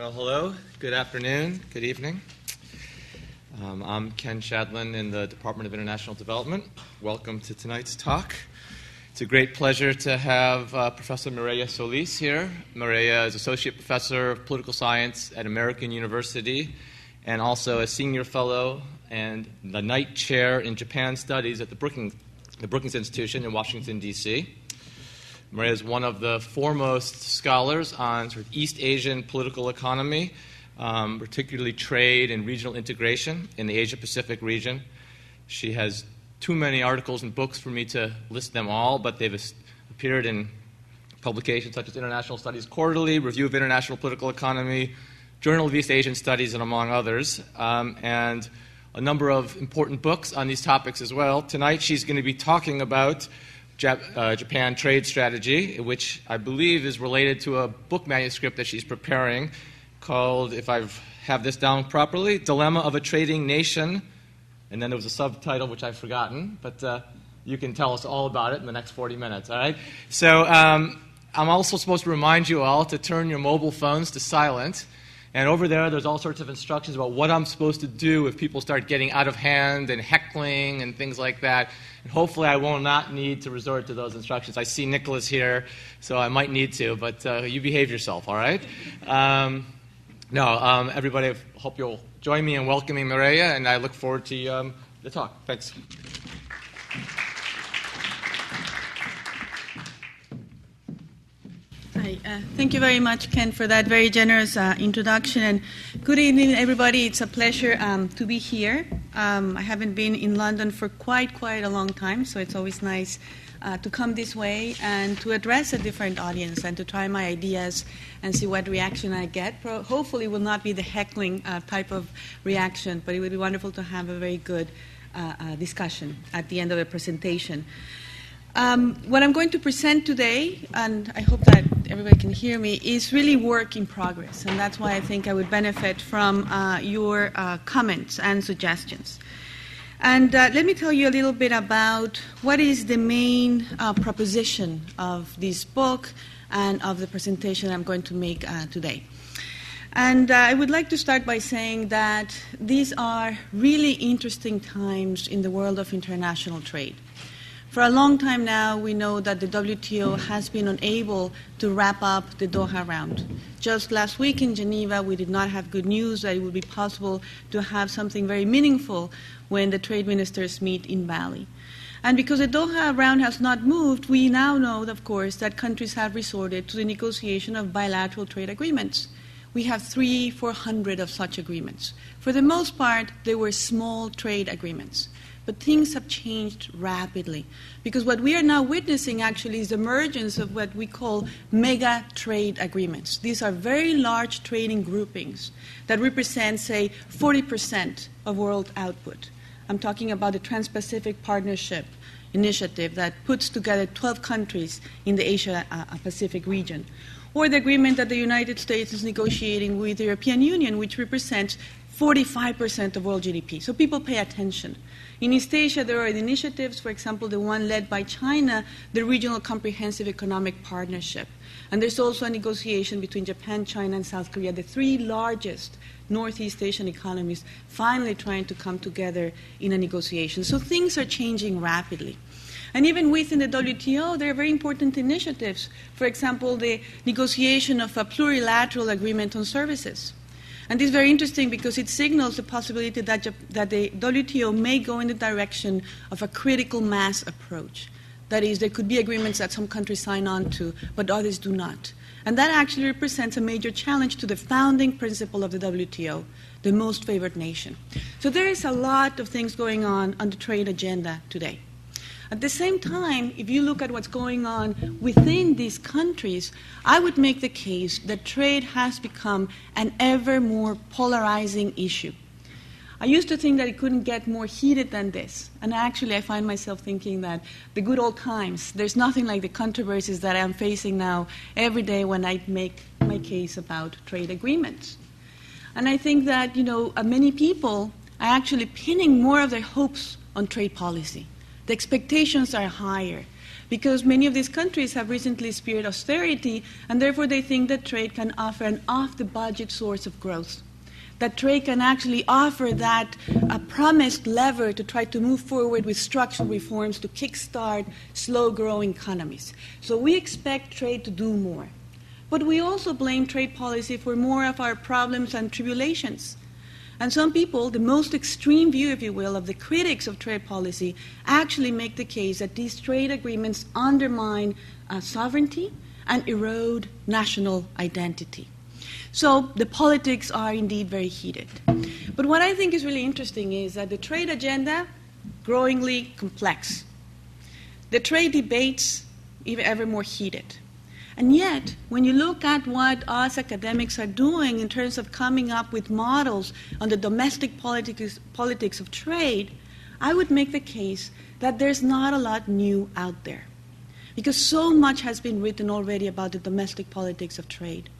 Well, hello, good afternoon, good evening. Um, I'm Ken Shadlen in the Department of International Development. Welcome to tonight's talk. It's a great pleasure to have uh, Professor Mireya Solis here. Mireya is Associate Professor of Political Science at American University and also a Senior Fellow and the Knight Chair in Japan Studies at the Brookings, the Brookings Institution in Washington, D.C. Mireya is one of the foremost scholars on sort of East Asian political economy, um, particularly trade and regional integration in the Asia Pacific region. She has too many articles and books for me to list them all, but they've appeared in publications such as International Studies Quarterly, Review of International Political Economy, Journal of East Asian Studies, and among others. Um, and a number of important books on these topics as well. Tonight she's going to be talking about Jap- uh, Japan trade strategy, which I believe is related to a book manuscript that she's preparing called, if I have this down properly, Dilemma of a Trading Nation. And then there was a subtitle which I've forgotten, but uh, you can tell us all about it in the next 40 minutes, all right? So um, I'm also supposed to remind you all to turn your mobile phones to silent. And over there, there's all sorts of instructions about what I'm supposed to do if people start getting out of hand and heckling and things like that. And hopefully, I will not need to resort to those instructions. I see Nicholas here, so I might need to, but uh, you behave yourself, all right? Um, no, um, everybody, I hope you'll join me in welcoming Mireya, and I look forward to um, the talk. Thanks. Uh, thank you very much, Ken, for that very generous uh, introduction. And good evening, everybody. It's a pleasure um, to be here. Um, I haven't been in London for quite, quite a long time, so it's always nice uh, to come this way and to address a different audience and to try my ideas and see what reaction I get. Pro- hopefully, it will not be the heckling uh, type of reaction, but it would be wonderful to have a very good uh, discussion at the end of the presentation. Um, what I'm going to present today, and I hope that everybody can hear me, is really work in progress, and that's why I think I would benefit from uh, your uh, comments and suggestions. And uh, let me tell you a little bit about what is the main uh, proposition of this book and of the presentation I'm going to make uh, today. And uh, I would like to start by saying that these are really interesting times in the world of international trade. For a long time now, we know that the WTO has been unable to wrap up the Doha round. Just last week in Geneva, we did not have good news that it would be possible to have something very meaningful when the trade ministers meet in Bali. And because the Doha round has not moved, we now know, of course, that countries have resorted to the negotiation of bilateral trade agreements. We have three, four hundred of such agreements. For the most part, they were small trade agreements. But things have changed rapidly because what we are now witnessing actually is the emergence of what we call mega trade agreements. These are very large trading groupings that represent, say, 40% of world output. I'm talking about the Trans Pacific Partnership Initiative that puts together 12 countries in the Asia uh, Pacific region. Or the agreement that the United States is negotiating with the European Union, which represents 45% of world GDP. So people pay attention. In East Asia, there are initiatives, for example, the one led by China, the Regional Comprehensive Economic Partnership. And there's also a negotiation between Japan, China, and South Korea, the three largest Northeast Asian economies, finally trying to come together in a negotiation. So things are changing rapidly. And even within the WTO, there are very important initiatives. For example, the negotiation of a plurilateral agreement on services. And this is very interesting because it signals the possibility that, that the WTO may go in the direction of a critical mass approach. That is, there could be agreements that some countries sign on to, but others do not. And that actually represents a major challenge to the founding principle of the WTO, the most favored nation. So there is a lot of things going on on the trade agenda today. At the same time, if you look at what's going on within these countries, I would make the case that trade has become an ever more polarizing issue. I used to think that it couldn't get more heated than this. And actually, I find myself thinking that the good old times, there's nothing like the controversies that I'm facing now every day when I make my case about trade agreements. And I think that, you know, uh, many people are actually pinning more of their hopes on trade policy. The expectations are higher. because many of these countries have recently experienced austerity, and therefore they think that trade can offer an off the budget source of growth. That trade can actually offer that uh, promised lever to try to move forward with structural reforms to kickstart slow growing economies. So we expect trade to do more. But we also blame trade policy for more of our problems and tribulations. And some people, the most extreme view, if you will, of the critics of trade policy, actually make the case that these trade agreements undermine uh, sovereignty and erode national identity. So the politics are indeed very heated. But what I think is really interesting is that the trade agenda, growingly complex. The trade debates, even ever more heated. And yet, when you look at what us academics are doing in terms of coming up with models on the domestic politics, politics of trade, I would make the case that there's not a lot new out there. Because so much has been written already about the domestic politics of trade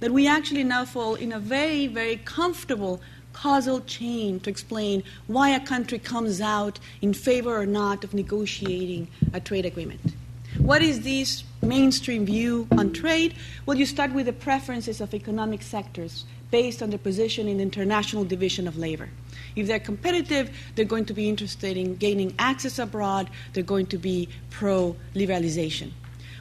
that we actually now fall in a very, very comfortable causal chain to explain why a country comes out in favor or not of negotiating a trade agreement. What is this mainstream view on trade? Well, you start with the preferences of economic sectors based on their position in the International Division of Labor. If they're competitive, they're going to be interested in gaining access abroad, they're going to be pro liberalization.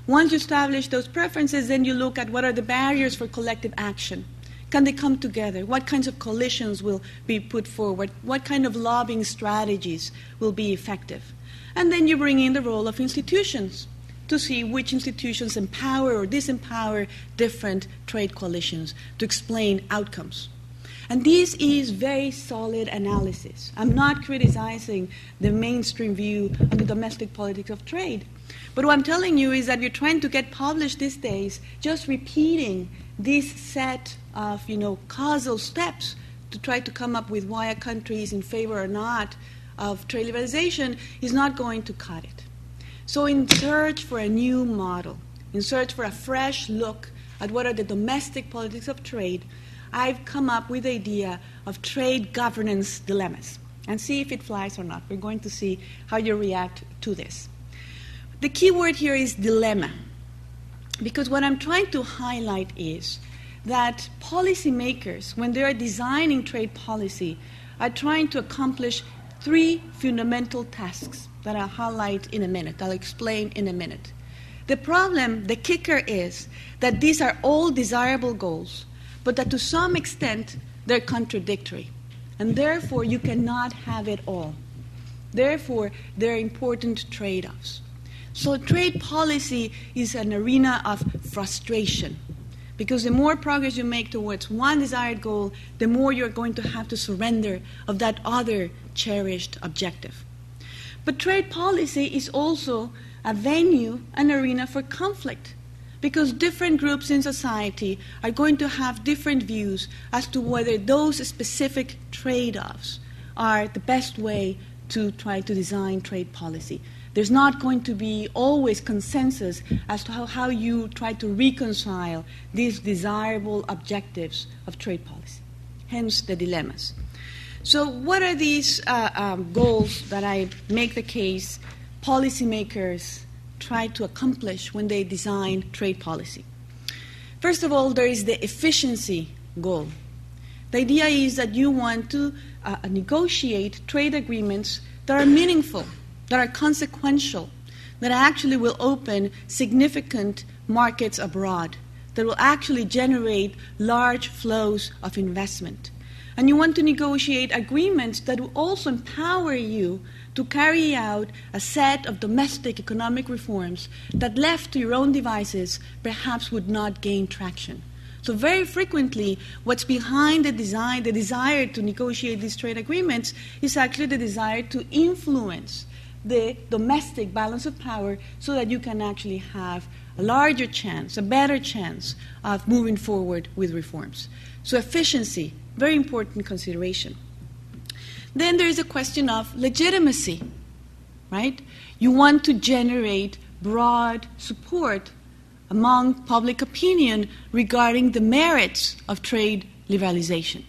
Once you establish those preferences, then you look at what are the barriers for collective action. Can they come together? What kinds of coalitions will be put forward? What kind of lobbying strategies will be effective? And then you bring in the role of institutions to see which institutions empower or disempower different trade coalitions to explain outcomes. And this is very solid analysis. I'm not criticizing the mainstream view on the domestic politics of trade. But what I'm telling you is that you're trying to get published these days just repeating this set of you know, causal steps to try to come up with why a country is in favor or not of trade liberalization is not going to cut it. So, in search for a new model, in search for a fresh look at what are the domestic politics of trade, I've come up with the idea of trade governance dilemmas and see if it flies or not. We're going to see how you react to this. The key word here is dilemma, because what I'm trying to highlight is that policymakers, when they are designing trade policy, are trying to accomplish three fundamental tasks that I'll highlight in a minute. I'll explain in a minute. The problem, the kicker is that these are all desirable goals, but that to some extent they're contradictory. And therefore, you cannot have it all. Therefore, there are important trade offs. So, trade policy is an arena of frustration. Because the more progress you make towards one desired goal, the more you're going to have to surrender of that other cherished objective. But trade policy is also a venue, an arena for conflict, because different groups in society are going to have different views as to whether those specific trade offs are the best way to try to design trade policy. There's not going to be always consensus as to how, how you try to reconcile these desirable objectives of trade policy, hence the dilemmas. So, what are these uh, um, goals that I make the case policymakers try to accomplish when they design trade policy? First of all, there is the efficiency goal. The idea is that you want to uh, negotiate trade agreements that are meaningful, that are consequential, that actually will open significant markets abroad, that will actually generate large flows of investment. And you want to negotiate agreements that will also empower you to carry out a set of domestic economic reforms that, left to your own devices, perhaps would not gain traction. So very frequently, what's behind the desire, the desire to negotiate these trade agreements is actually the desire to influence the domestic balance of power so that you can actually have a larger chance, a better chance of moving forward with reforms. So efficiency very important consideration. Then there is a question of legitimacy, right? You want to generate broad support among public opinion regarding the merits of trade liberalization.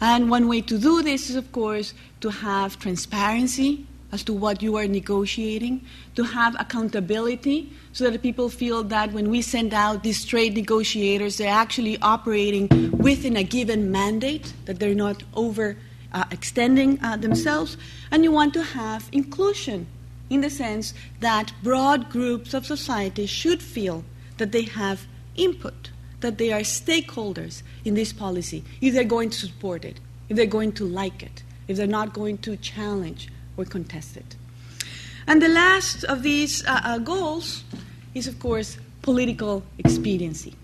And one way to do this is, of course, to have transparency as to what you are negotiating, to have accountability so that people feel that when we send out these trade negotiators, they're actually operating within a given mandate, that they're not over uh, extending uh, themselves. And you want to have inclusion in the sense that broad groups of society should feel that they have input, that they are stakeholders in this policy, if they're going to support it, if they're going to like it, if they're not going to challenge or contested. And the last of these uh, uh, goals is, of course, political expediency.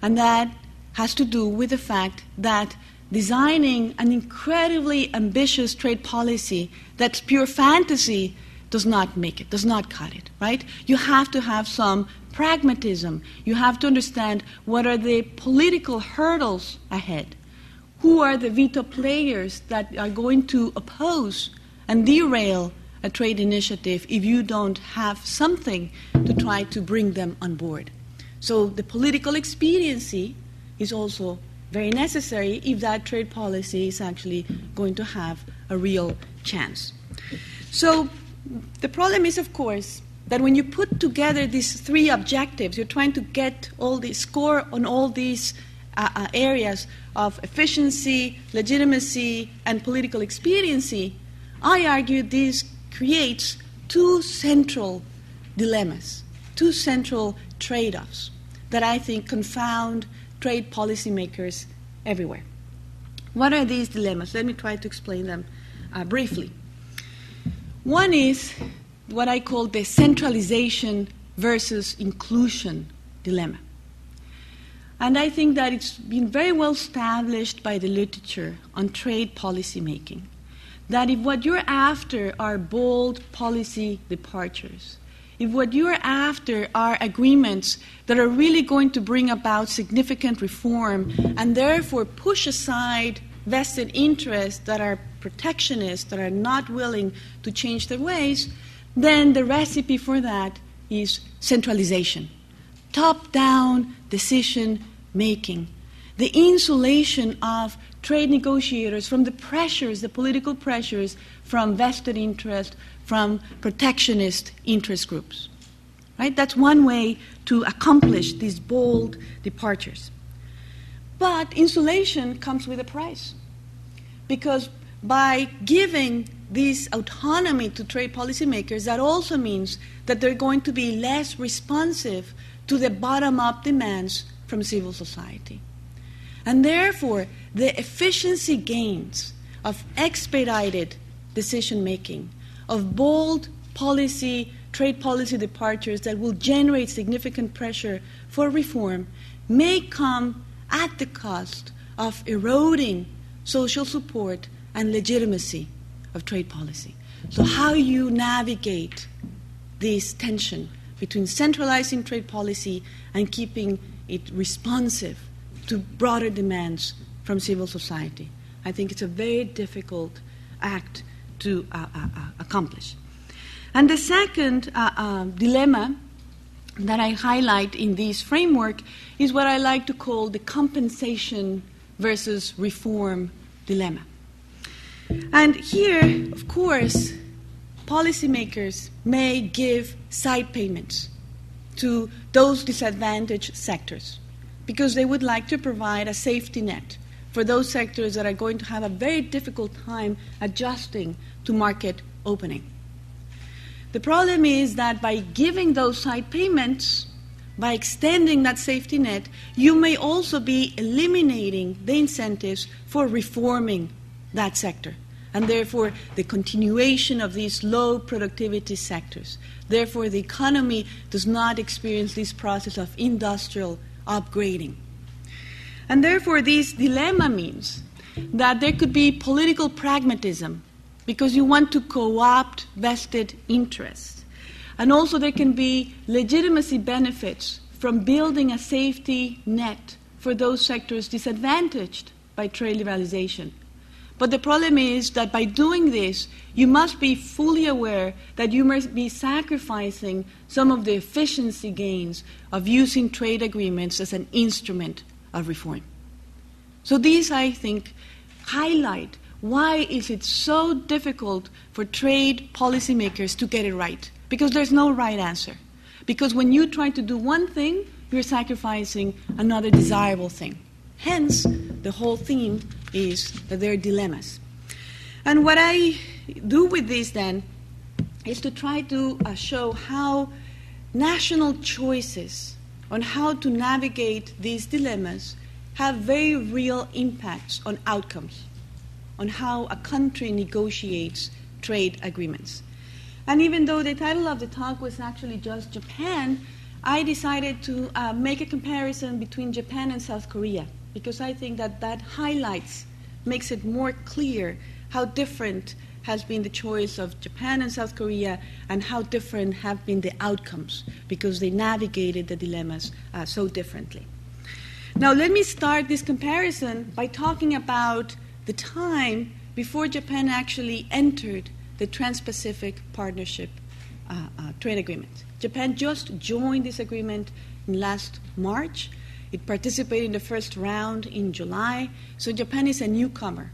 And that has to do with the fact that designing an incredibly ambitious trade policy that's pure fantasy does not make it, does not cut it, right? You have to have some pragmatism. You have to understand what are the political hurdles ahead. Who are the veto players that are going to oppose and derail a trade initiative if you don't have something to try to bring them on board? So the political expediency is also very necessary if that trade policy is actually going to have a real chance. So the problem is, of course, that when you put together these three objectives, you're trying to get all the score on all these uh, uh, areas of efficiency, legitimacy, and political expediency. I argue this creates two central dilemmas, two central trade offs that I think confound trade policymakers everywhere. What are these dilemmas? Let me try to explain them uh, briefly. One is what I call the centralization versus inclusion dilemma. And I think that it's been very well established by the literature on trade policy making that if what you're after are bold policy departures, if what you're after are agreements that are really going to bring about significant reform and therefore push aside vested interests that are protectionist, that are not willing to change their ways, then the recipe for that is centralization, top down decision making, the insulation of trade negotiators from the pressures, the political pressures from vested interest, from protectionist interest groups. Right? That's one way to accomplish these bold departures. But insulation comes with a price. Because by giving this autonomy to trade policymakers, that also means that they're going to be less responsive to the bottom up demands from civil society. And therefore, the efficiency gains of expedited decision making, of bold policy, trade policy departures that will generate significant pressure for reform may come at the cost of eroding social support and legitimacy of trade policy. So, how you navigate this tension between centralizing trade policy and keeping it responsive to broader demands from civil society. I think it's a very difficult act to uh, uh, uh accomplish. And the second uh, uh, dilemma that I highlight in this framework is what I like to call the compensation versus reform dilemma. And here, of course, policymakers may give side payments to those disadvantaged sectors because they would like to provide a safety net for those sectors that are going to have a very difficult time adjusting to market opening. The problem is that by giving those side payments, by extending that safety net, you may also be eliminating the incentives for reforming that sector and therefore the continuation of these low productivity sectors. Therefore, the economy does not experience this process of industrial upgrading. And therefore, this dilemma means that there could be political pragmatism because you want to co opt vested interests. And also, there can be legitimacy benefits from building a safety net for those sectors disadvantaged by trade liberalization. But the problem is that by doing this, you must be fully aware that you must be sacrificing some of the efficiency gains of using trade agreements as an instrument of reform. So these, I think, highlight why is it so difficult for trade policymakers to get it right? Because there's no right answer. Because when you try to do one thing, you're sacrificing another desirable thing. Hence, the whole theme is that there are dilemmas. And what I do with this then is to try to uh, show how national choices on how to navigate these dilemmas have very real impacts on outcomes, on how a country negotiates trade agreements. And even though the title of the talk was actually just Japan, I decided to uh, make a comparison between Japan and South Korea because I think that that highlights, makes it more clear how different has been the choice of Japan and South Korea and how different have been the outcomes because they navigated the dilemmas uh, so differently. Now, let me start this comparison by talking about the time before Japan actually entered the Trans Pacific Partnership uh, uh, Trade Agreement. Japan just joined this agreement last March. It participated in the first round in July. So, Japan is a newcomer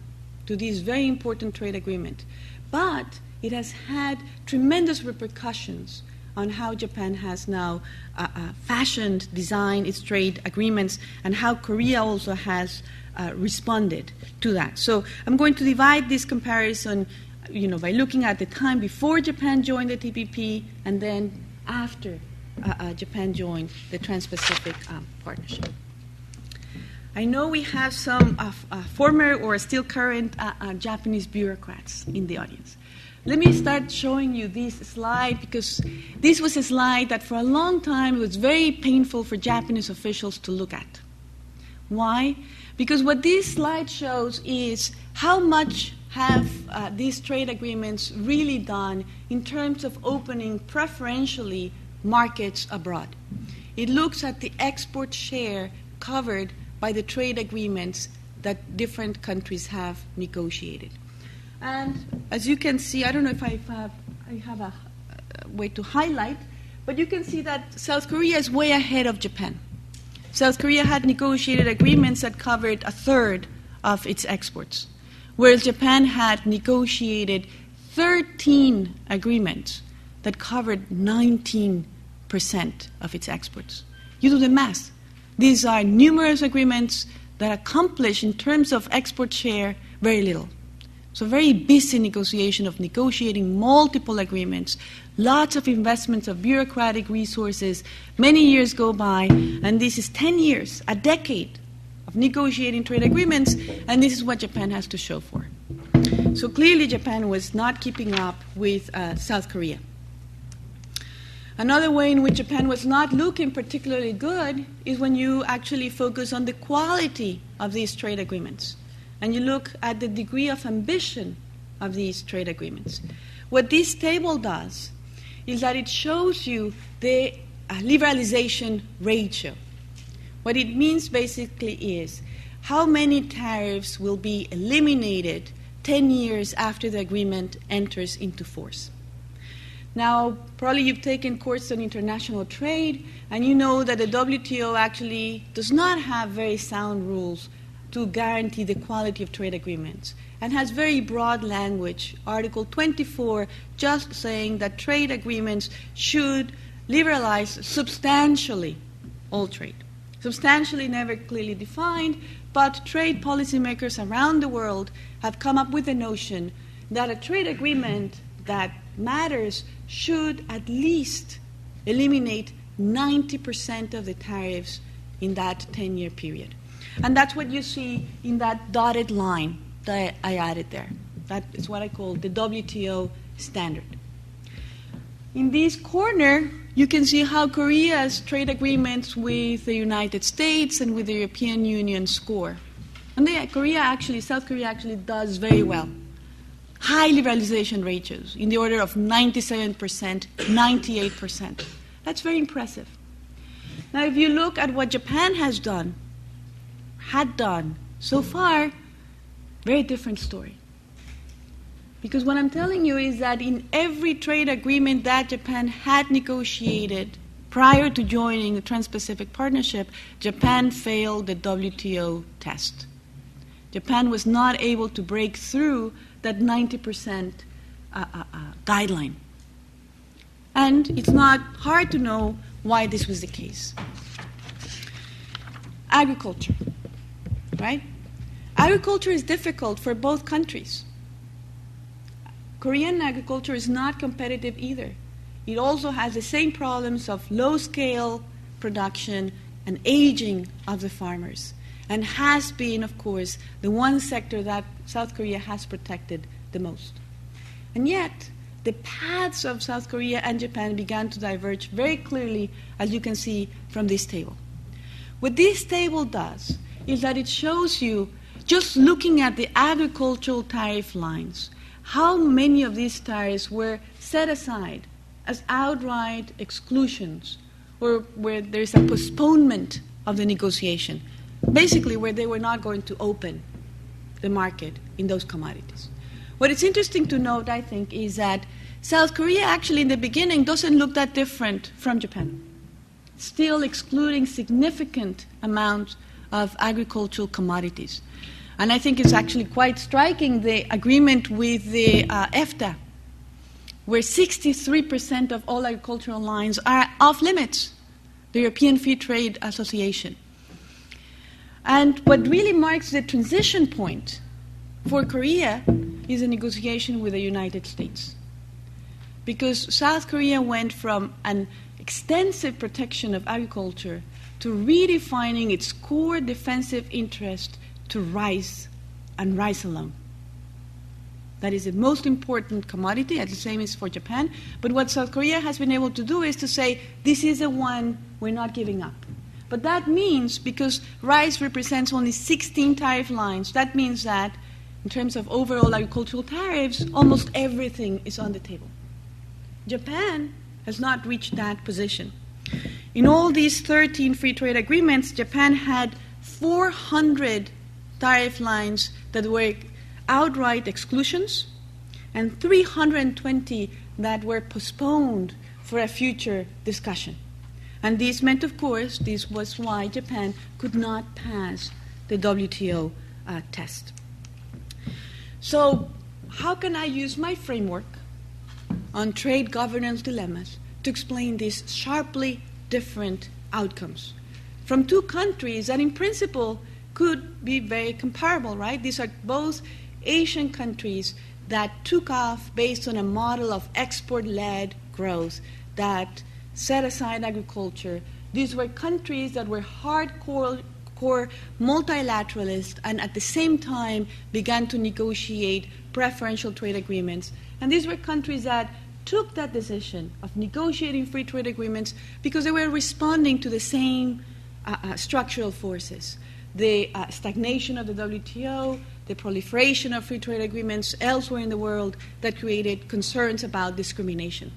to this very important trade agreement. But it has had tremendous repercussions on how Japan has now uh, uh, fashioned, designed its trade agreements, and how Korea also has uh, responded to that. So I'm going to divide this comparison, you know, by looking at the time before Japan joined the TPP and then after uh, uh, Japan joined the Trans-Pacific um, Partnership. I know we have some uh, former or still current Japanese bureaucrats in the audience. Let me start showing you this slide because this was a slide that for a long time was very painful for Japanese officials to look at. Why? Because what this slide shows is how much have uh, these trade agreements really done in terms of opening preferentially markets abroad. It looks at the export share covered by the trade agreements that different countries have negotiated. And as you can see, I don't know if I have, I have a, a way to highlight, but you can see that South Korea is way ahead of Japan. South Korea had negotiated agreements that covered a third of its exports, whereas Japan had negotiated 13 agreements that covered 19% of its exports. You do the math. These are numerous agreements that accomplish, in terms of export share, very little. So, very busy negotiation of negotiating multiple agreements, lots of investments of bureaucratic resources. Many years go by, and this is 10 years, a decade of negotiating trade agreements, and this is what Japan has to show for. So, clearly, Japan was not keeping up with uh, South Korea. Another way in which Japan was not looking particularly good is when you actually focus on the quality of these trade agreements and you look at the degree of ambition of these trade agreements. What this table does is that it shows you the uh, liberalization ratio. What it means basically is how many tariffs will be eliminated 10 years after the agreement enters into force. Now, probably you've taken courses on international trade, and you know that the WTO actually does not have very sound rules to guarantee the quality of trade agreements and has very broad language. Article 24 just saying that trade agreements should liberalize substantially all trade. Substantially never clearly defined, but trade policymakers around the world have come up with the notion that a trade agreement that matters should at least eliminate 90% of the tariffs in that 10 year period. And that's what you see in that dotted line that I added there. That is what I call the WTO standard. In this corner, you can see how Korea's trade agreements with the United States and with the European Union score. And they, Korea actually, South Korea actually does very well. High liberalization ratios in the order of 97%, 98%. That's very impressive. Now, if you look at what Japan has done, had done so far, very different story. Because what I'm telling you is that in every trade agreement that Japan had negotiated prior to joining the Trans Pacific Partnership, Japan failed the WTO test. Japan was not able to break through that 90% uh, uh, uh, guideline. And it's not hard to know why this was the case. Agriculture, right? Agriculture is difficult for both countries. Korean agriculture is not competitive either. It also has the same problems of low scale production and aging of the farmers, and has been, of course, the one sector that South Korea has protected the most. And yet, the paths of South Korea and Japan began to diverge very clearly, as you can see from this table. What this table does is that it shows you, just looking at the agricultural tariff lines, how many of these tariffs were set aside as outright exclusions or where there's a postponement of the negotiation, basically, where they were not going to open the market in those commodities. What is interesting to note, I think, is that South Korea actually in the beginning doesn't look that different from Japan, still excluding significant amounts of agricultural commodities. And I think it's actually quite striking the agreement with the uh, EFTA, where 63% of all agricultural lines are off limits, the European Free Trade Association. And what really marks the transition point for Korea is a negotiation with the United States. Because South Korea went from an extensive protection of agriculture to redefining its core defensive interest to rice and rice alone. That is the most important commodity, and the same is for Japan. But what South Korea has been able to do is to say, this is the one we're not giving up. But that means, because rice represents only 16 tariff lines, that means that in terms of overall agricultural tariffs, almost everything is on the table. Japan has not reached that position. In all these 13 free trade agreements, Japan had 400 tariff lines that were outright exclusions and 320 that were postponed for a future discussion. And this meant, of course, this was why Japan could not pass the WTO uh, test. So, how can I use my framework on trade governance dilemmas to explain these sharply different outcomes from two countries that, in principle, could be very comparable, right? These are both Asian countries that took off based on a model of export led growth that set aside agriculture. These were countries that were hardcore core multilateralist and at the same time began to negotiate preferential trade agreements. And these were countries that took that decision of negotiating free trade agreements because they were responding to the same uh, uh, structural forces the uh, stagnation of the WTO, the proliferation of free trade agreements elsewhere in the world that created concerns about discrimination.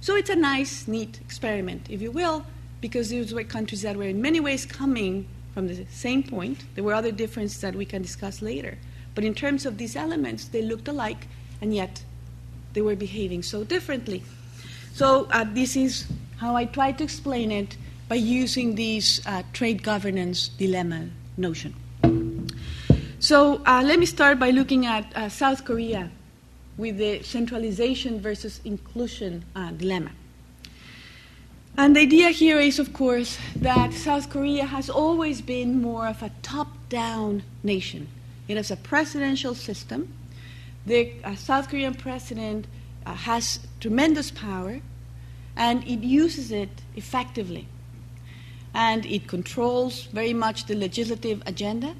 So it's a nice, neat experiment, if you will, because these were countries that were in many ways coming from the same point. There were other differences that we can discuss later. But in terms of these elements, they looked alike, and yet they were behaving so differently. So uh, this is how I try to explain it by using these uh, trade governance dilemma notion. So uh, let me start by looking at uh, South Korea with the centralization versus inclusion uh, dilemma. And the idea here is, of course, that South Korea has always been more of a top down nation. It has a presidential system. The uh, South Korean president uh, has tremendous power, and it uses it effectively. And it controls very much the legislative agenda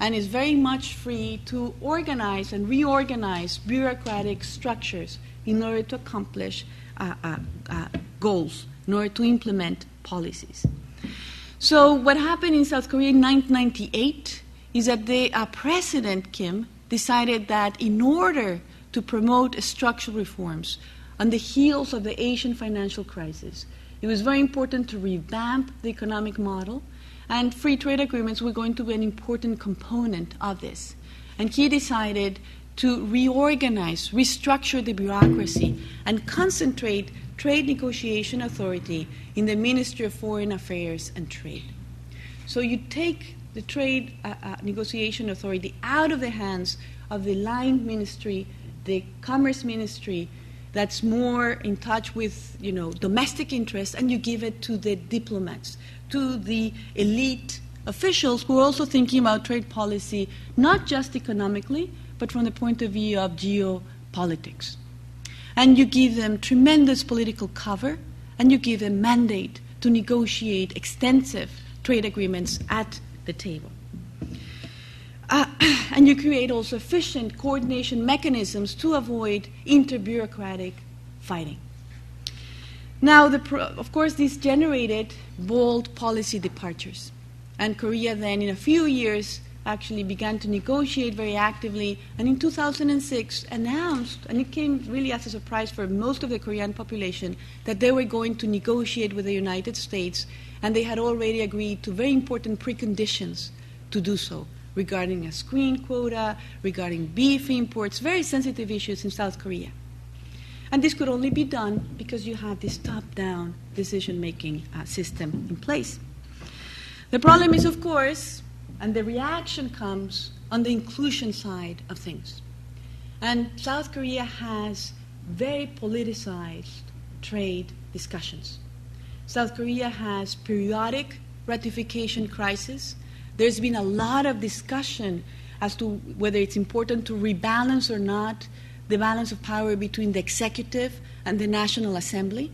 and is very much free to organize and reorganize bureaucratic structures in order to accomplish uh, uh, uh goals in order to implement policies. So, what happened in South Korea in 1998 is that the uh, President Kim decided that in order to promote structural reforms on the heels of the Asian financial crisis, it was very important to revamp the economic model, and free trade agreements were going to be an important component of this. And he decided to reorganize, restructure the bureaucracy, and concentrate trade negotiation authority in the Ministry of Foreign Affairs and Trade. So you take the trade uh, uh, negotiation authority out of the hands of the line ministry, the commerce ministry, that's more in touch with you know domestic interests, and you give it to the diplomats, to the elite officials who are also thinking about trade policy, not just economically, but from the point of view of geopolitics. And you give them tremendous political cover, and you give them mandate to negotiate extensive trade agreements at the table. Uh, and you create also efficient coordination mechanisms to avoid inter-bureaucratic fighting. Now, pro- of course, this generated bold policy departures. And Korea then, in a few years, actually began to negotiate very actively, and in 2006 announced, and it came really as a surprise for most of the Korean population, that they were going to negotiate with the United States, and they had already agreed to very important preconditions to do so regarding a screen quota, regarding beef imports, very sensitive issues in South Korea. And this could only be done because you have this top down decision making uh, system in place. The problem is, of course, and the reaction comes on the inclusion side of things. And South Korea has very politicized trade discussions. South Korea has periodic ratification crises. There's been a lot of discussion as to whether it's important to rebalance or not the balance of power between the executive and the National Assembly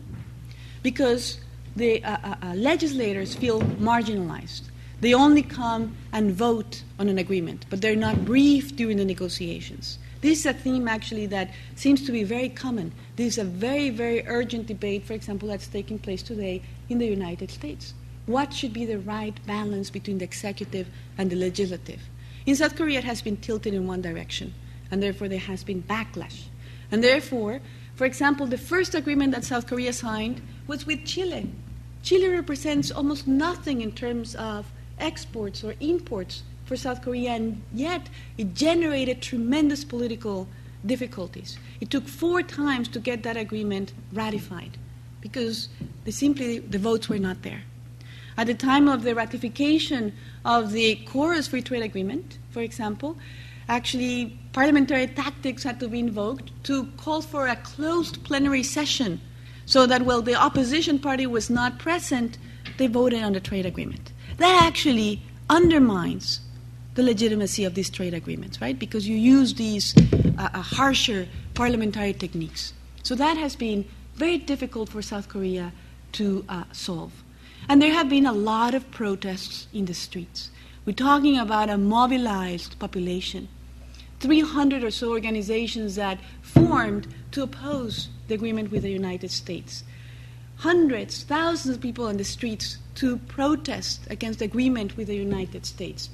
because the uh, uh, uh, legislators feel marginalized. They only come and vote on an agreement, but they're not briefed during the negotiations. This is a theme actually that seems to be very common. This is a very, very urgent debate, for example, that's taking place today in the United States. What should be the right balance between the executive and the legislative? In South Korea, it has been tilted in one direction, and therefore there has been backlash. And therefore, for example, the first agreement that South Korea signed was with Chile. Chile represents almost nothing in terms of exports or imports for South Korea, and yet it generated tremendous political difficulties. It took four times to get that agreement ratified because simply the votes were not there. At the time of the ratification of the KORUS Free Trade Agreement, for example, actually parliamentary tactics had to be invoked to call for a closed plenary session so that while the opposition party was not present, they voted on the trade agreement. That actually undermines the legitimacy of these trade agreements, right? Because you use these uh, uh, harsher parliamentary techniques. So that has been very difficult for South Korea to uh, solve. And there have been a lot of protests in the streets. We're talking about a mobilized population. 300 or so organizations that formed to oppose the agreement with the United States. Hundreds, thousands of people on the streets to protest against the agreement with the United States.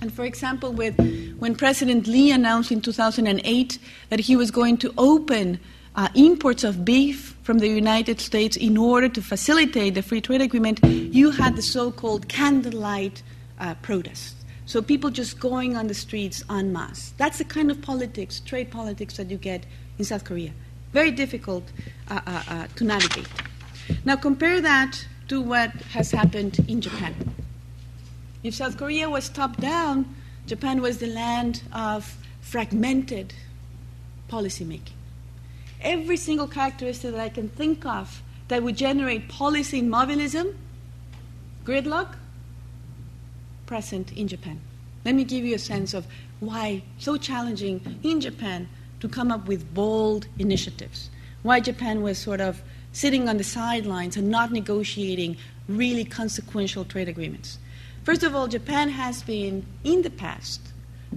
And for example, with, when President Lee announced in 2008 that he was going to open uh, imports of beef from the United States in order to facilitate the free trade agreement, you had the so called candlelight uh, protests. So people just going on the streets en masse. That's the kind of politics, trade politics, that you get in South Korea. Very difficult uh, uh, uh, to navigate. Now compare that to what has happened in Japan. If South Korea was top down, Japan was the land of fragmented policymaking. Every single characteristic that I can think of that would generate policy immobilism, gridlock, present in Japan. Let me give you a sense of why so challenging in Japan to come up with bold initiatives. Why Japan was sort of sitting on the sidelines and not negotiating really consequential trade agreements. First of all, Japan has been, in the past,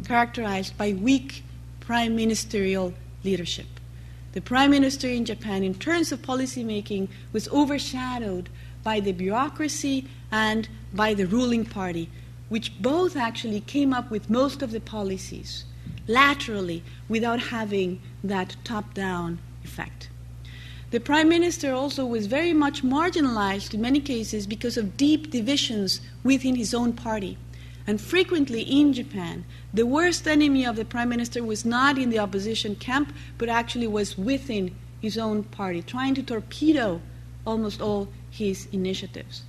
characterized by weak prime ministerial leadership. The prime minister in Japan, in terms of policymaking, was overshadowed by the bureaucracy and by the ruling party, which both actually came up with most of the policies laterally without having that top down effect. The prime minister also was very much marginalized in many cases because of deep divisions within his own party. And frequently in Japan, the worst enemy of the prime minister was not in the opposition camp, but actually was within his own party, trying to torpedo almost all his initiatives.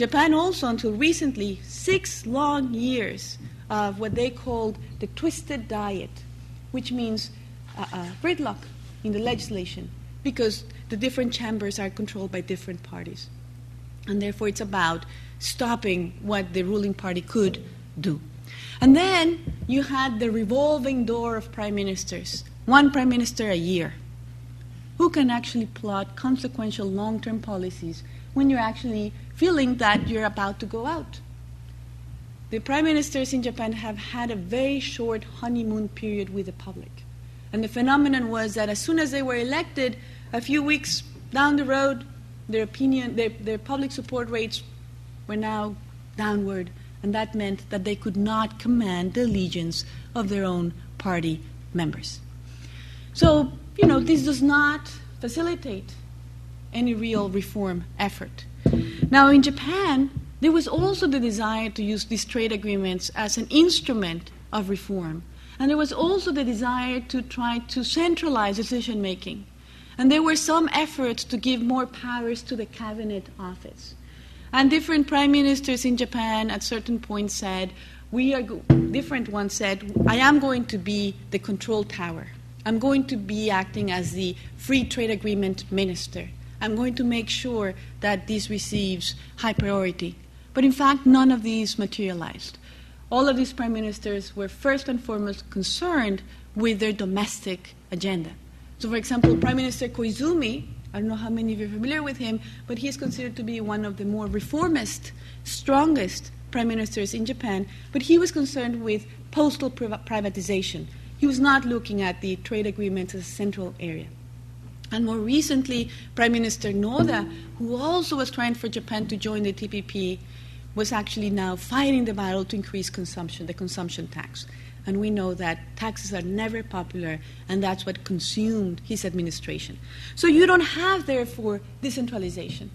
Japan also, until recently, six long years of what they called the twisted diet, which means uh, uh, gridlock in the legislation, because the different chambers are controlled by different parties. And therefore, it's about stopping what the ruling party could do. And then you had the revolving door of prime ministers, one prime minister a year. Who can actually plot consequential long term policies when you're actually feeling that you're about to go out? The prime ministers in Japan have had a very short honeymoon period with the public. And the phenomenon was that as soon as they were elected, a few weeks down the road, their opinion, their, their public support rates were now downward, and that meant that they could not command the allegiance of their own party members. So, you know, this does not facilitate any real reform effort. Now, in Japan, there was also the desire to use these trade agreements as an instrument of reform. And there was also the desire to try to centralize decision making. And there were some efforts to give more powers to the cabinet office. And different prime ministers in Japan at certain points said, we are go-, different ones said, I am going to be the control tower. I'm going to be acting as the free trade agreement minister. I'm going to make sure that this receives high priority. But in fact, none of these materialized. All of these prime ministers were first and foremost concerned with their domestic agenda. So, for example, Prime Minister Koizumi, I don't know how many of you are familiar with him, but he is considered to be one of the more reformist, strongest prime ministers in Japan. But he was concerned with postal privatization. He was not looking at the trade agreements as a central area. And more recently, Prime Minister Noda, who also was trying for Japan to join the TPP, was actually now fighting the battle to increase consumption, the consumption tax. And we know that taxes are never popular, and that's what consumed his administration. So you don't have, therefore, decentralization.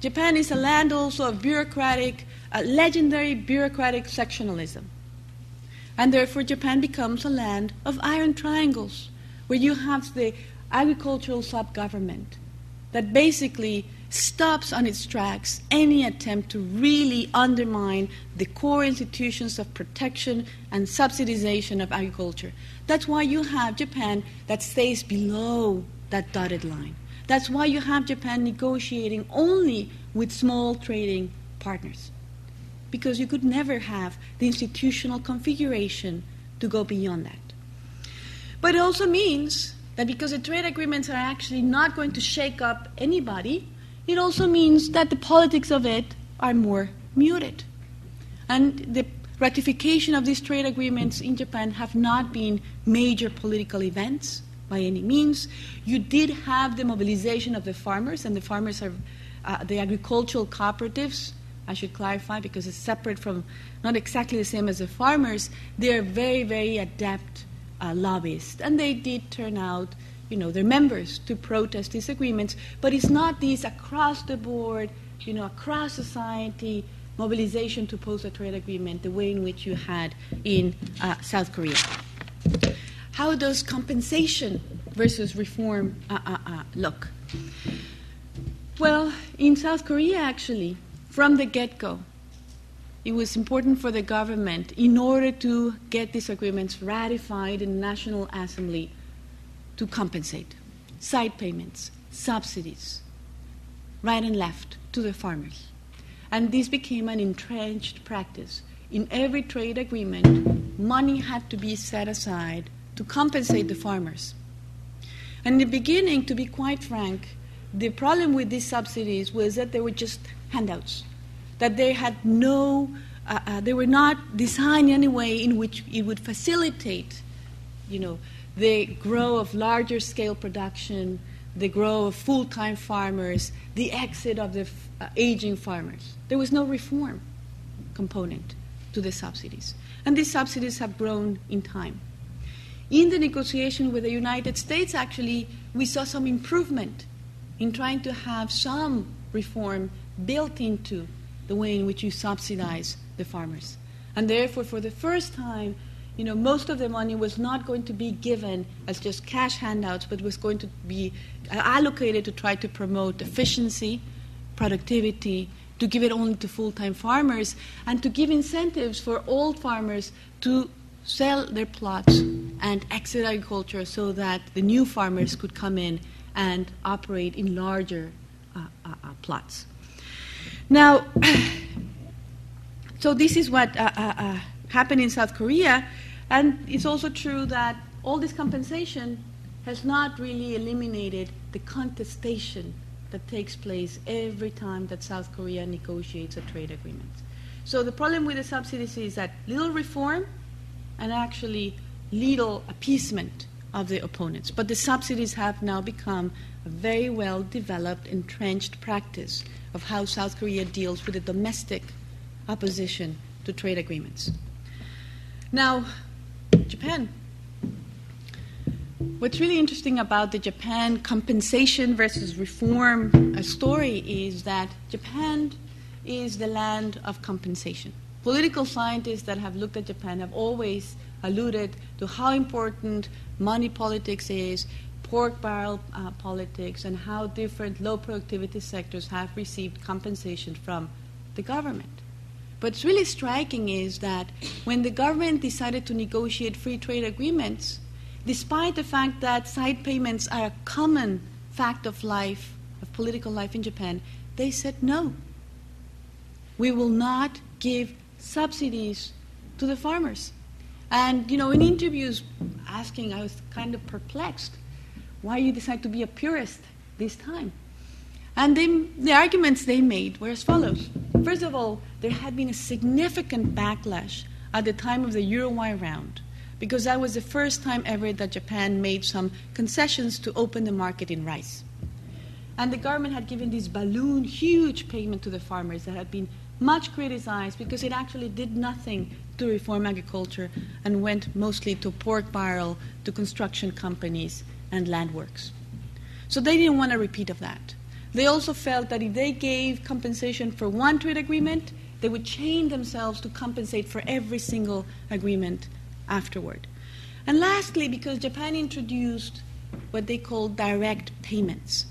Japan is a land also of bureaucratic, uh, legendary bureaucratic sectionalism. And therefore, Japan becomes a land of iron triangles, where you have the agricultural sub government that basically stops on its tracks any attempt to really undermine the core institutions of protection and subsidization of agriculture. That's why you have Japan that stays below that dotted line. That's why you have Japan negotiating only with small trading partners. Because you could never have the institutional configuration to go beyond that. But it also means that because the trade agreements are actually not going to shake up anybody, it also means that the politics of it are more muted. And the ratification of these trade agreements in Japan have not been major political events by any means. You did have the mobilization of the farmers, and the farmers are uh, the agricultural cooperatives. I should clarify because it's separate from, not exactly the same as the farmers. They are very, very adept uh, lobbyists, and they did turn out you know, their members to protest these agreements, but it's not these across the board, you know, across society mobilization to oppose a trade agreement the way in which you had in uh, South Korea. How does compensation versus reform uh, uh, uh look? Well, in South Korea, actually, from the get go, it was important for the government, in order to get these agreements ratified in the National Assembly, to compensate side payments, subsidies, right and left to the farmers. And this became an entrenched practice. In every trade agreement, money had to be set aside to compensate the farmers. And in the beginning, to be quite frank, the problem with these subsidies was that they were just handouts, that they had no, uh, uh, they were not designed in any way in which it would facilitate, you know, the growth of larger scale production, the growth of full time farmers, the exit of the uh, aging farmers. There was no reform component to the subsidies. And these subsidies have grown in time. In the negotiation with the United States, actually, we saw some improvement in trying to have some reform built into the way in which you subsidize the farmers. And therefore, for the first time, you know, most of the money was not going to be given as just cash handouts, but was going to be allocated to try to promote efficiency, productivity, to give it only to full time farmers, and to give incentives for old farmers to sell their plots and exit agriculture so that the new farmers could come in and operate in larger uh, uh, uh plots. Now, so this is what uh, uh, uh, happened in South Korea, and it's also true that all this compensation has not really eliminated the contestation that takes place every time that South Korea negotiates a trade agreement. So the problem with the subsidies is that little reform and actually little appeasement of the opponents. But the subsidies have now become a very well developed, entrenched practice of how South Korea deals with the domestic opposition to trade agreements. Now, Japan. What's really interesting about the Japan compensation versus reform uh, story is that Japan is the land of compensation. Political scientists that have looked at Japan have always alluded to how important money politics is, pork barrel uh, politics, and how different low productivity sectors have received compensation from the government. What's really striking is that when the government decided to negotiate free trade agreements, despite the fact that side payments are a common fact of life, of political life in Japan, they said no. We will not give subsidies to the farmers. And, you know, in interviews asking, I was kind of perplexed why you decide to be a purist this time. And they, the arguments they made were as follows. First of all, there had been a significant backlash at the time of the Uruguay round, because that was the first time ever that Japan made some concessions to open the market in rice. And the government had given this balloon, huge payment to the farmers that had been much criticized because it actually did nothing to reform agriculture and went mostly to pork barrel, to construction companies, and land works. So they didn't want a repeat of that. They also felt that if they gave compensation for one trade agreement, they would chain themselves to compensate for every single agreement afterward. And lastly, because Japan introduced what they call direct payments.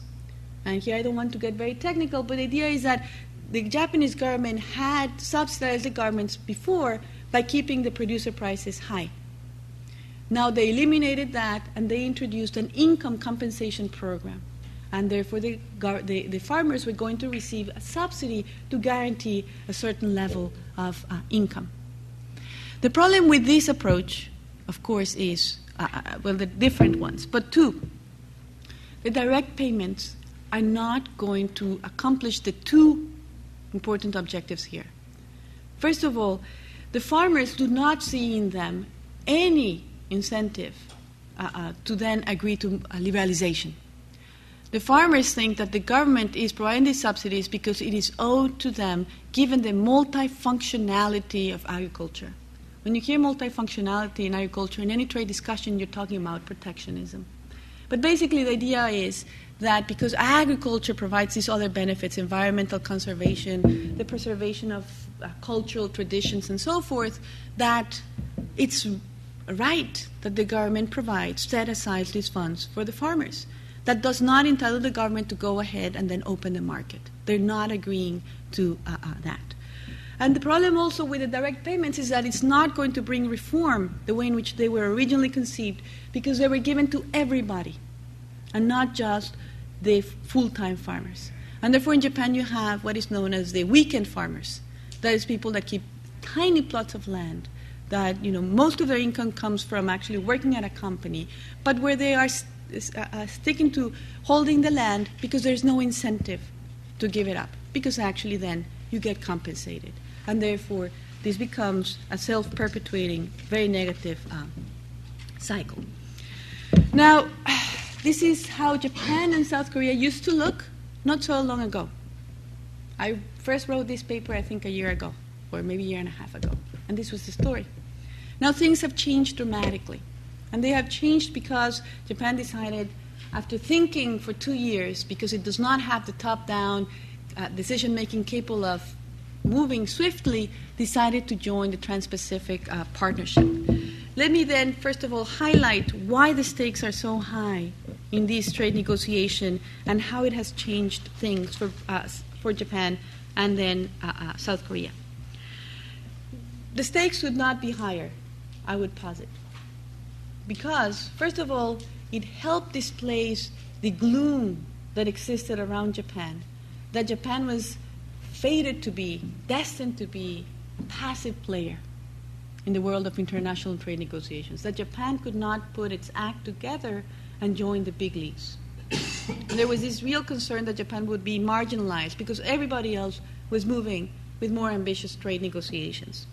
And here I don't want to get very technical, but the idea is that the Japanese government had subsidized the garments before by keeping the producer prices high. Now they eliminated that and they introduced an income compensation program. And therefore, the, the, the farmers were going to receive a subsidy to guarantee a certain level of uh, income. The problem with this approach, of course, is uh, uh, well, the different ones, but two. The direct payments are not going to accomplish the two important objectives here. First of all, the farmers do not see in them any incentive uh, uh, to then agree to liberalization. The farmers think that the government is providing these subsidies because it is owed to them given the multifunctionality of agriculture. When you hear multifunctionality in agriculture, in any trade discussion, you're talking about protectionism. But basically, the idea is that because agriculture provides these other benefits environmental conservation, the preservation of uh, cultural traditions, and so forth that it's right that the government provides, set aside these funds for the farmers. That does not entitle the government to go ahead and then open the market. They're not agreeing to uh, uh, that. And the problem also with the direct payments is that it's not going to bring reform the way in which they were originally conceived because they were given to everybody and not just the full time farmers. And therefore, in Japan, you have what is known as the weekend farmers. That is people that keep tiny plots of land that you know most of their income comes from actually working at a company, but where they are st- uh, uh, sticking to holding the land because there's no incentive to give it up because actually then you get compensated, and therefore this becomes a self-perpetuating, very negative um, cycle. Now this is how Japan and South Korea used to look not so long ago. I first wrote this paper, I think, a year ago, or maybe a year and a half ago. And this was the story. Now things have changed dramatically. And they have changed because Japan decided, after thinking for two years, because it does not have the top down uh, decision making capable of moving swiftly, decided to join the Trans Pacific uh, Partnership. Let me then, first of all, highlight why the stakes are so high in this trade negotiation and how it has changed things for, uh, for Japan and then uh, uh, South Korea. The stakes would not be higher, I would posit. Because, first of all, it helped displace the gloom that existed around Japan, that Japan was fated to be, destined to be, a passive player in the world of international trade negotiations, that Japan could not put its act together and join the big leagues. there was this real concern that Japan would be marginalized because everybody else was moving with more ambitious trade negotiations.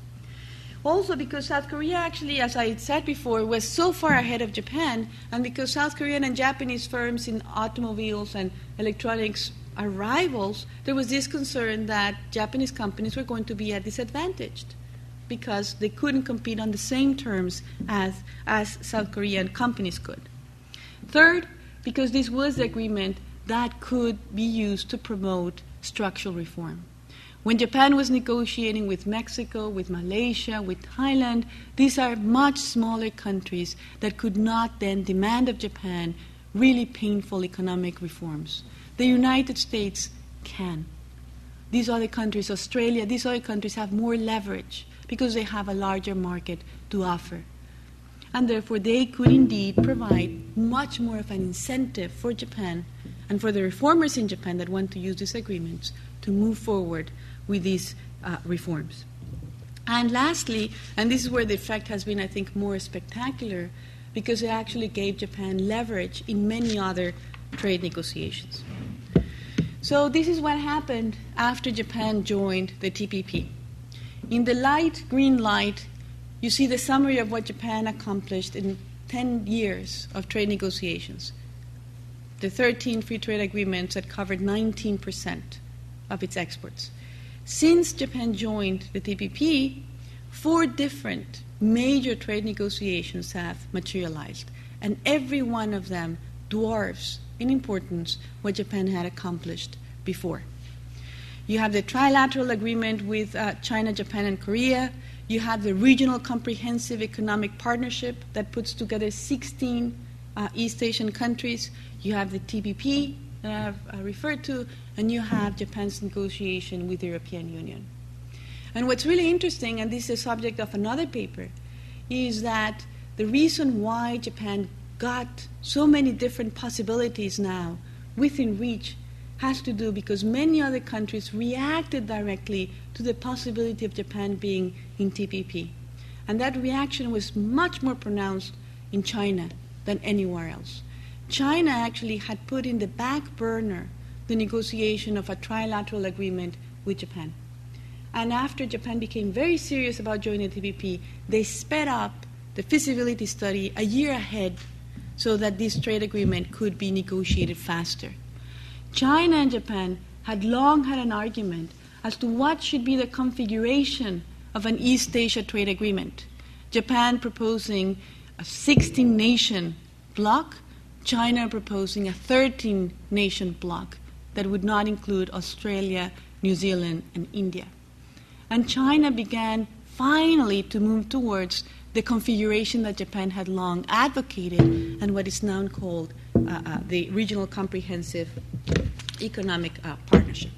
Also, because South Korea actually, as I said before, was so far ahead of Japan, and because South Korean and Japanese firms in automobiles and electronics are rivals, there was this concern that Japanese companies were going to be at disadvantaged because they couldn't compete on the same terms as, as South Korean companies could. Third, because this was the agreement that could be used to promote structural reform. When Japan was negotiating with Mexico, with Malaysia, with Thailand, these are much smaller countries that could not then demand of Japan really painful economic reforms. The United States can. These other countries, Australia, these other countries have more leverage because they have a larger market to offer. And therefore, they could indeed provide much more of an incentive for Japan and for the reformers in Japan that want to use these agreements to move forward with these uh, reforms. And lastly, and this is where the effect has been, I think, more spectacular, because it actually gave Japan leverage in many other trade negotiations. So, this is what happened after Japan joined the TPP. In the light green light, you see the summary of what Japan accomplished in 10 years of trade negotiations. The 13 free trade agreements that covered 19% of its exports. Since Japan joined the TPP, four different major trade negotiations have materialized, and every one of them dwarfs in importance what Japan had accomplished before. You have the trilateral agreement with uh, China, Japan, and Korea. You have the regional comprehensive economic partnership that puts together 16 uh, East Asian countries. You have the TPP that I've uh, referred to, and you have Japan's negotiation with the European Union. And what's really interesting, and this is the subject of another paper, is that the reason why Japan got so many different possibilities now within reach has to do because many other countries reacted directly to the possibility of Japan being in TPP. And that reaction was much more pronounced in China than anywhere else. China actually had put in the back burner the negotiation of a trilateral agreement with Japan. And after Japan became very serious about joining the TPP, they sped up the feasibility study a year ahead so that this trade agreement could be negotiated faster. China and Japan had long had an argument as to what should be the configuration of an East Asia trade agreement. Japan proposing a 16 nation bloc, China proposing a 13 nation bloc that would not include Australia, New Zealand, and India. And China began finally to move towards the configuration that Japan had long advocated and what is now called uh, uh, the Regional Comprehensive Economic uh, Partnership.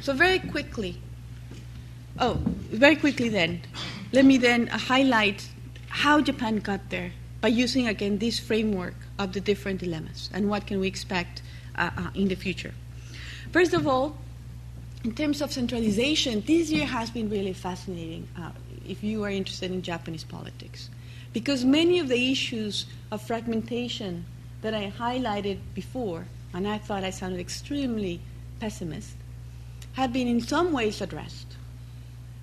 So, very quickly, oh, very quickly then, let me then highlight how Japan got there by using again this framework of the different dilemmas and what can we expect uh, uh, in the future. First of all, in terms of centralization, this year has been really fascinating uh, if you are interested in Japanese politics. Because many of the issues of fragmentation that I highlighted before, and I thought I sounded extremely pessimist, have been in some ways addressed.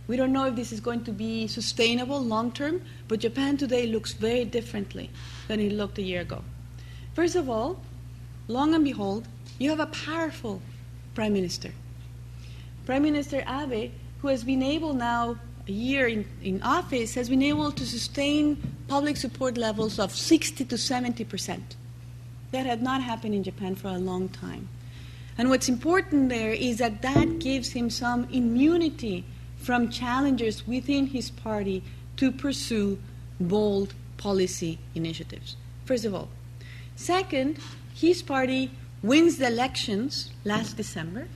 We don't know if this is going to be sustainable long term, but Japan today looks very differently than it looked a year ago. First of all, long and behold, you have a powerful prime minister. Prime Minister Abe, who has been able now, a year in, in office, has been able to sustain public support levels of 60 to 70 percent. That had not happened in Japan for a long time. And what's important there is that that gives him some immunity from challengers within his party to pursue bold policy initiatives. First of all. Second, his party wins the elections last December.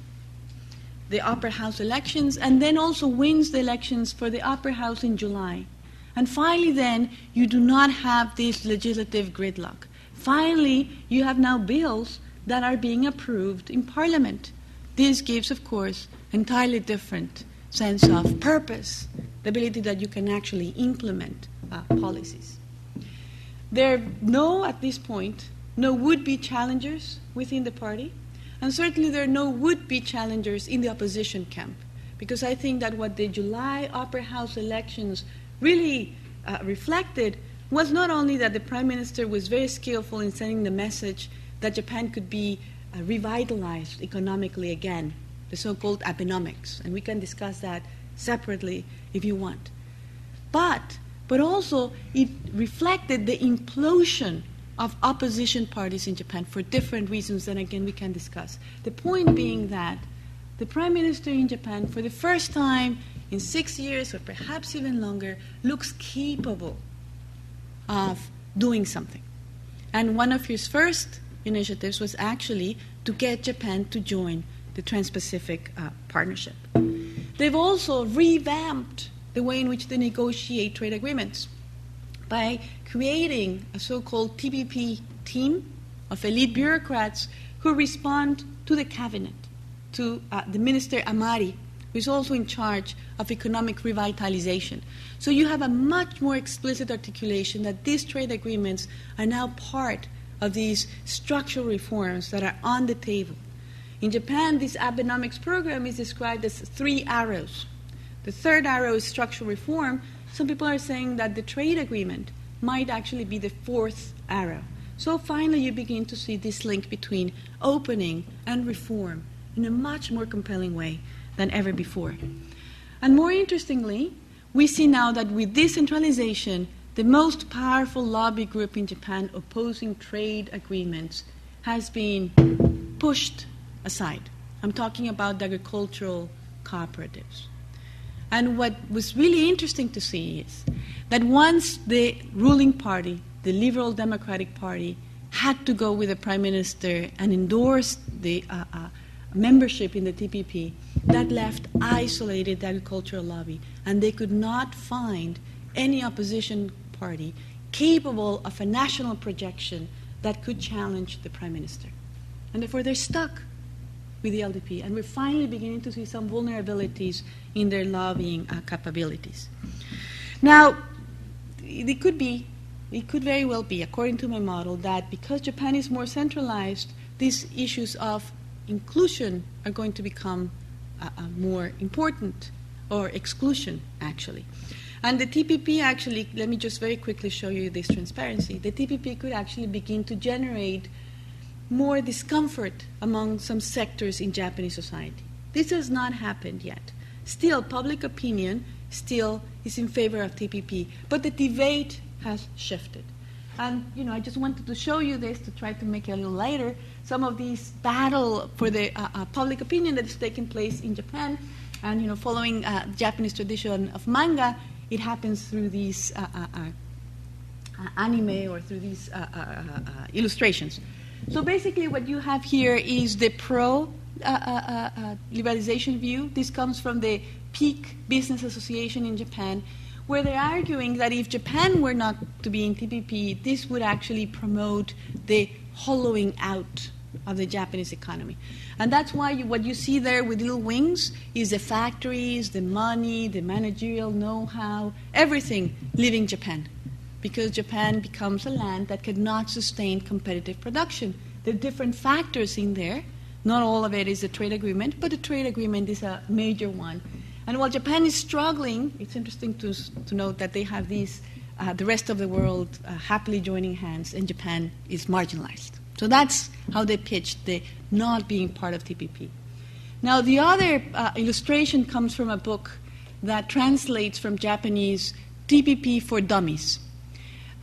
the upper house elections and then also wins the elections for the upper house in July. And finally, then, you do not have this legislative gridlock. Finally, you have now bills that are being approved in Parliament. This gives, of course, entirely different sense of purpose, the ability that you can actually implement uh, policies. There are no, at this point, no would be challengers within the party, and certainly there are no would be challengers in the opposition camp, because I think that what the July upper house elections really uh, reflected was not only that the prime minister was very skillful in sending the message that Japan could be uh, revitalized economically again, the so called Abenomics, and we can discuss that separately if you want. But, but also, it reflected the implosion of opposition parties in Japan for different reasons, and again, we can discuss. The point being that the prime minister in Japan, for the first time in six years or perhaps even longer, looks capable of doing something. And one of his first initiatives was actually to get Japan to join the Trans Pacific uh, Partnership. They've also revamped the way in which they negotiate trade agreements by creating a so called TPP team of elite bureaucrats who respond to the cabinet, to uh, the Minister Amari, who is also in charge of economic revitalization. So you have a much more explicit articulation that these trade agreements are now part of these structural reforms that are on the table. In Japan, this Abenomics program is described as three arrows. The third arrow is structural reform. Some people are saying that the trade agreement might actually be the fourth arrow. So finally, you begin to see this link between opening and reform in a much more compelling way than ever before. And more interestingly, we see now that with decentralization, the most powerful lobby group in Japan opposing trade agreements has been pushed aside. I'm talking about the agricultural cooperatives. And what was really interesting to see is that once the ruling party, the Liberal Democratic Party, had to go with the Prime Minister and endorse the uh, uh, membership in the TPP, that left isolated the agricultural lobby, and they could not find any opposition party capable of a national projection that could challenge the prime minister. And therefore, they're stuck with the LDP, and we're finally beginning to see some vulnerabilities in their lobbying uh, capabilities. Now, it could be, it could very well be, according to my model, that because Japan is more centralized, these issues of inclusion are going to become uh, uh, more important, or exclusion, actually. And the TPP actually, let me just very quickly show you this transparency. The TPP could actually begin to generate more discomfort among some sectors in Japanese society. This has not happened yet. Still, public opinion still is in favor of TPP, but the debate has shifted. And you know, I just wanted to show you this to try to make it a little lighter. Some of these battle for the uh, uh, public opinion that is taking place in Japan, and you know, following uh, Japanese tradition of manga, it happens through these uh, uh, uh, anime or through these illustrations. So basically, what you have here is the pro uh, uh, uh, liberalization view. This comes from the Peak Business Association in Japan where they're arguing that if Japan were not to be in TPP, this would actually promote the hollowing out of the Japanese economy. And that's why you, what you see there with little wings is the factories, the money, the managerial know how, everything leaving Japan. Because Japan becomes a land that cannot sustain competitive production. There are different factors in there. Not all of it is a trade agreement, but a trade agreement is a major one and while Japan is struggling, it's interesting to, to note that they have these, uh, the rest of the world uh, happily joining hands, and Japan is marginalized. So that's how they pitched the not being part of TPP. Now, the other uh, illustration comes from a book that translates from Japanese TPP for Dummies.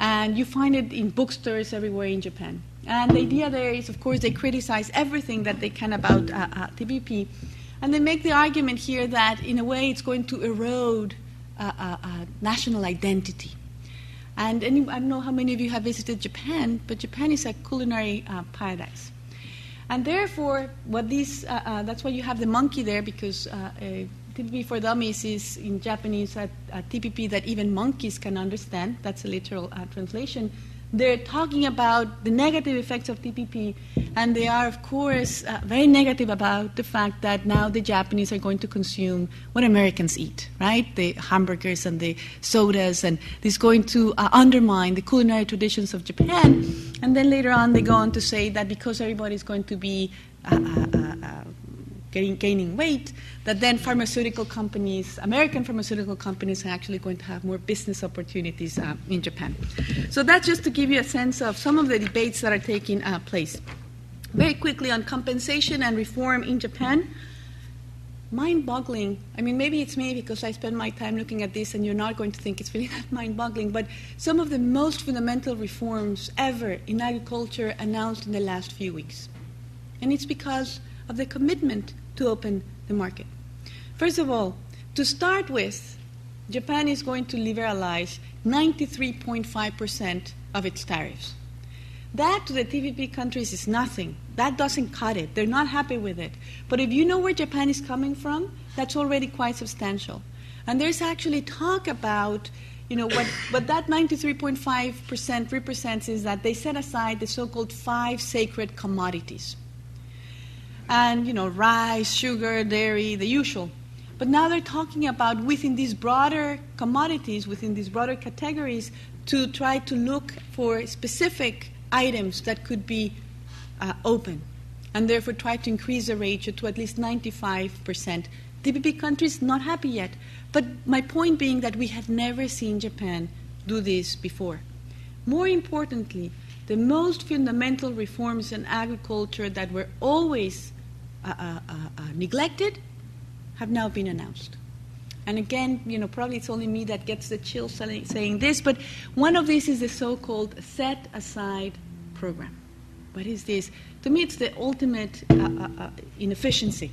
And you find it in bookstores everywhere in Japan. And the idea there is, of course, they criticize everything that they can about uh, uh, TPP and they make the argument here that, in a way, it's going to erode uh, uh, uh, national identity. And any, I don't know how many of you have visited Japan, but Japan is a culinary uh, paradise. And therefore, what these, that's why you have the monkey there, because TPP for Dummies is in Japanese a, a, TPP that even monkeys can understand. That's a literal uh, translation. They're talking about the negative effects of TPP, and they are, of course, uh, very negative about the fact that now the Japanese are going to consume what Americans eat, right? The hamburgers and the sodas, and this is going to uh, undermine the culinary traditions of Japan. And then later on, they go on to say that because everybody's going to be getting, gaining weight, that then pharmaceutical companies, American pharmaceutical companies, are actually going to have more business opportunities uh, in Japan. So that's just to give you a sense of some of the debates that are taking uh, place. Very quickly on compensation and reform in Japan. Mind boggling. I mean, maybe it's me because I spend my time looking at this and you're not going to think it's really that mind boggling, but some of the most fundamental reforms ever in agriculture announced in the last few weeks. And it's because of the commitment to open the market. First of all, to start with, Japan is going to liberalize 93.5% of its tariffs. That to the TPP countries is nothing. That doesn't cut it. They're not happy with it. But if you know where Japan is coming from, that's already quite substantial. And there's actually talk about, you know, what, what that 93.5% represents is that they set aside the so called five sacred commodities and you know rice, sugar, dairy, the usual. But now they're talking about within these broader commodities, within these broader categories, to try to look for specific items that could be uh, open, and therefore try to increase the ratio to at least 95%. TPP countries not happy yet, but my point being that we have never seen Japan do this before. More importantly, the most fundamental reforms in agriculture that were always uh, uh, uh, uh, neglected have now been announced. And again, you know, probably it's only me that gets the chill saying this, but one of these is the so-called set aside program. What is this? To me, it's the ultimate uh, uh, inefficiency.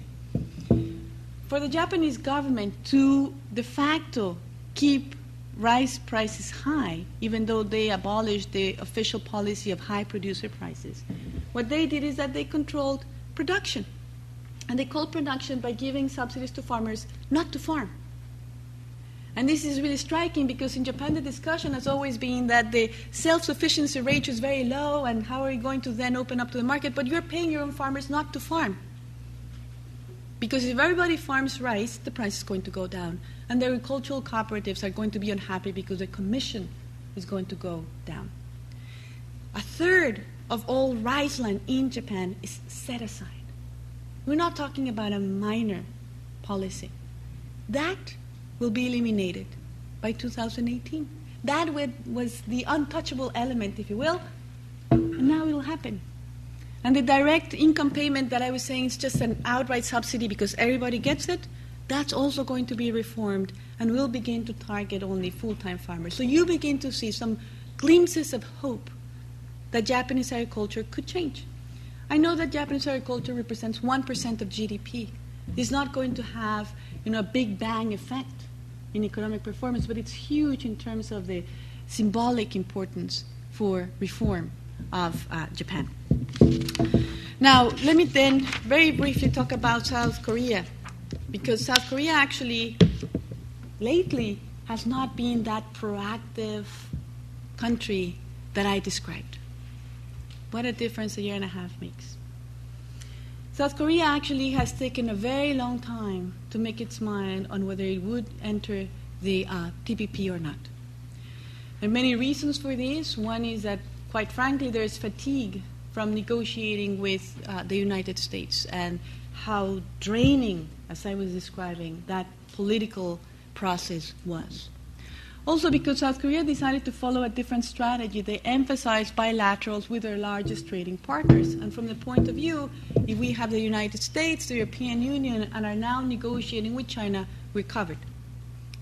For the Japanese government to de facto keep rice prices high, even though they abolished the official policy of high producer prices, what they did is that they controlled production. And they call production by giving subsidies to farmers not to farm. And this is really striking because in Japan the discussion has always been that the self sufficiency rate is very low and how are you going to then open up to the market? But you're paying your own farmers not to farm. Because if everybody farms rice, the price is going to go down. And the agricultural cooperatives are going to be unhappy because the commission is going to go down. A third of all rice land in Japan is set aside. We're not talking about a minor policy. That will be eliminated by 2018. That was the untouchable element, if you will, and now it will happen. And the direct income payment that I was saying is just an outright subsidy because everybody gets it, that's also going to be reformed and will begin to target only full time farmers. So you begin to see some glimpses of hope that Japanese agriculture could change. I know that Japanese agriculture represents 1% of GDP. It's not going to have you know, a big bang effect in economic performance, but it's huge in terms of the symbolic importance for reform of uh, Japan. Now, let me then very briefly talk about South Korea, because South Korea actually lately has not been that proactive country that I described. What a difference a year and a half makes. South Korea actually has taken a very long time to make its mind on whether it would enter the uh, TPP or not. There are many reasons for this. One is that, quite frankly, there is fatigue from negotiating with uh, the United States and how draining, as I was describing, that political process was. Also, because South Korea decided to follow a different strategy, they emphasized bilaterals with their largest trading partners. And from the point of view, if we have the United States, the European Union, and are now negotiating with China, we're covered.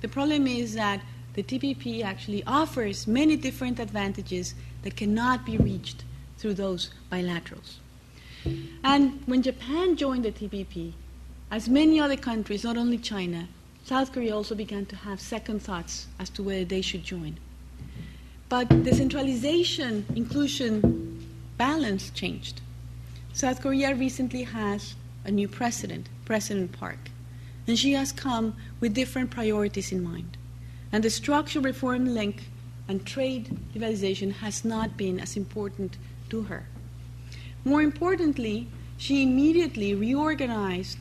The problem is that the TPP actually offers many different advantages that cannot be reached through those bilaterals. And when Japan joined the TPP, as many other countries, not only China, South Korea also began to have second thoughts as to whether they should join. But the centralization inclusion balance changed. South Korea recently has a new president, President Park, and she has come with different priorities in mind. And the structural reform link and trade liberalization has not been as important to her. More importantly, she immediately reorganized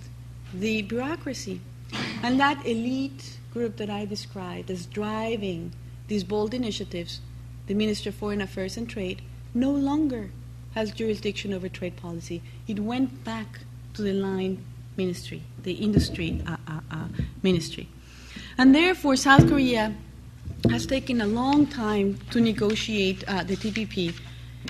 the bureaucracy. And that elite group that I described as driving these bold initiatives, the Minister of Foreign Affairs and Trade, no longer has jurisdiction over trade policy. It went back to the line ministry, the industry uh, uh, uh, ministry. And therefore, South Korea has taken a long time to negotiate uh, the TPP.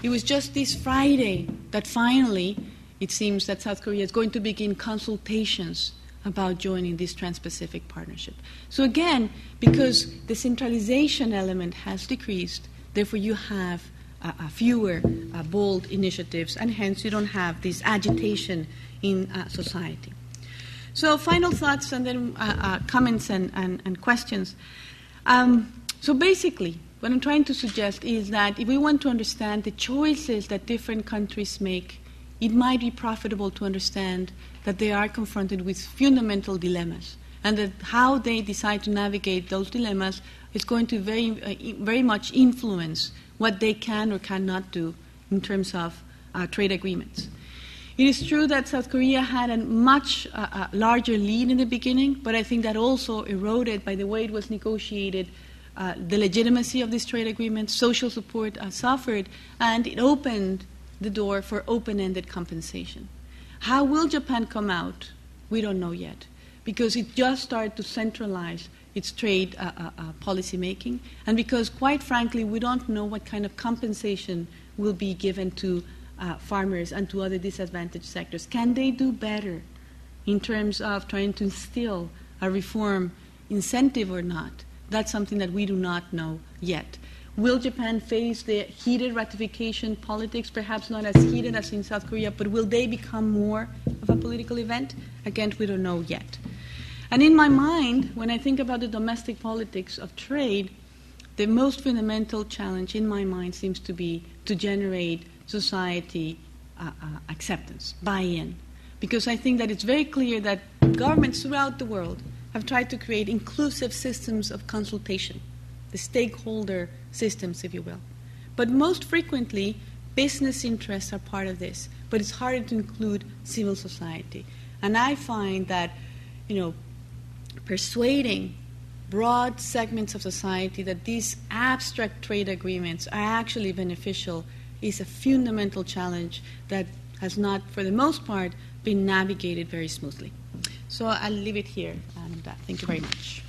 It was just this Friday that finally it seems that South Korea is going to begin consultations about joining this Trans Pacific Partnership. So, again, because the centralization element has decreased, therefore you have uh, uh, fewer uh, bold initiatives, and hence you don't have this agitation in uh, society. So, final thoughts and then uh, uh, comments and, and, and questions. Um, so, basically, what I'm trying to suggest is that if we want to understand the choices that different countries make, it might be profitable to understand that they are confronted with fundamental dilemmas and that how they decide to navigate those dilemmas is going to very, uh, very much influence what they can or cannot do in terms of uh, trade agreements. It is true that South Korea had a much uh, uh, larger lead in the beginning, but I think that also eroded by the way it was negotiated. Uh, the legitimacy of this trade agreement, social support uh, suffered, and it opened the door for open ended compensation. How will Japan come out? We don't know yet, because it just started to centralize its trade uh, uh, uh, policy making, and because, quite frankly, we don't know what kind of compensation will be given to uh, farmers and to other disadvantaged sectors. Can they do better in terms of trying to instill a reform incentive or not? That's something that we do not know yet. Will Japan face the heated ratification politics, perhaps not as heated as in South Korea, but will they become more of a political event? Again, we don't know yet. And in my mind, when I think about the domestic politics of trade, the most fundamental challenge in my mind seems to be to generate society uh, uh, acceptance, buy in. Because I think that it's very clear that governments throughout the world have tried to create inclusive systems of consultation, the stakeholder systems, if you will. But most frequently, business interests are part of this, but it's harder to include civil society. And I find that, you know, persuading broad segments of society that these abstract trade agreements are actually beneficial is a fundamental challenge that has not, for the most part, been navigated very smoothly. So I'll leave it here, and uh, thank you very much.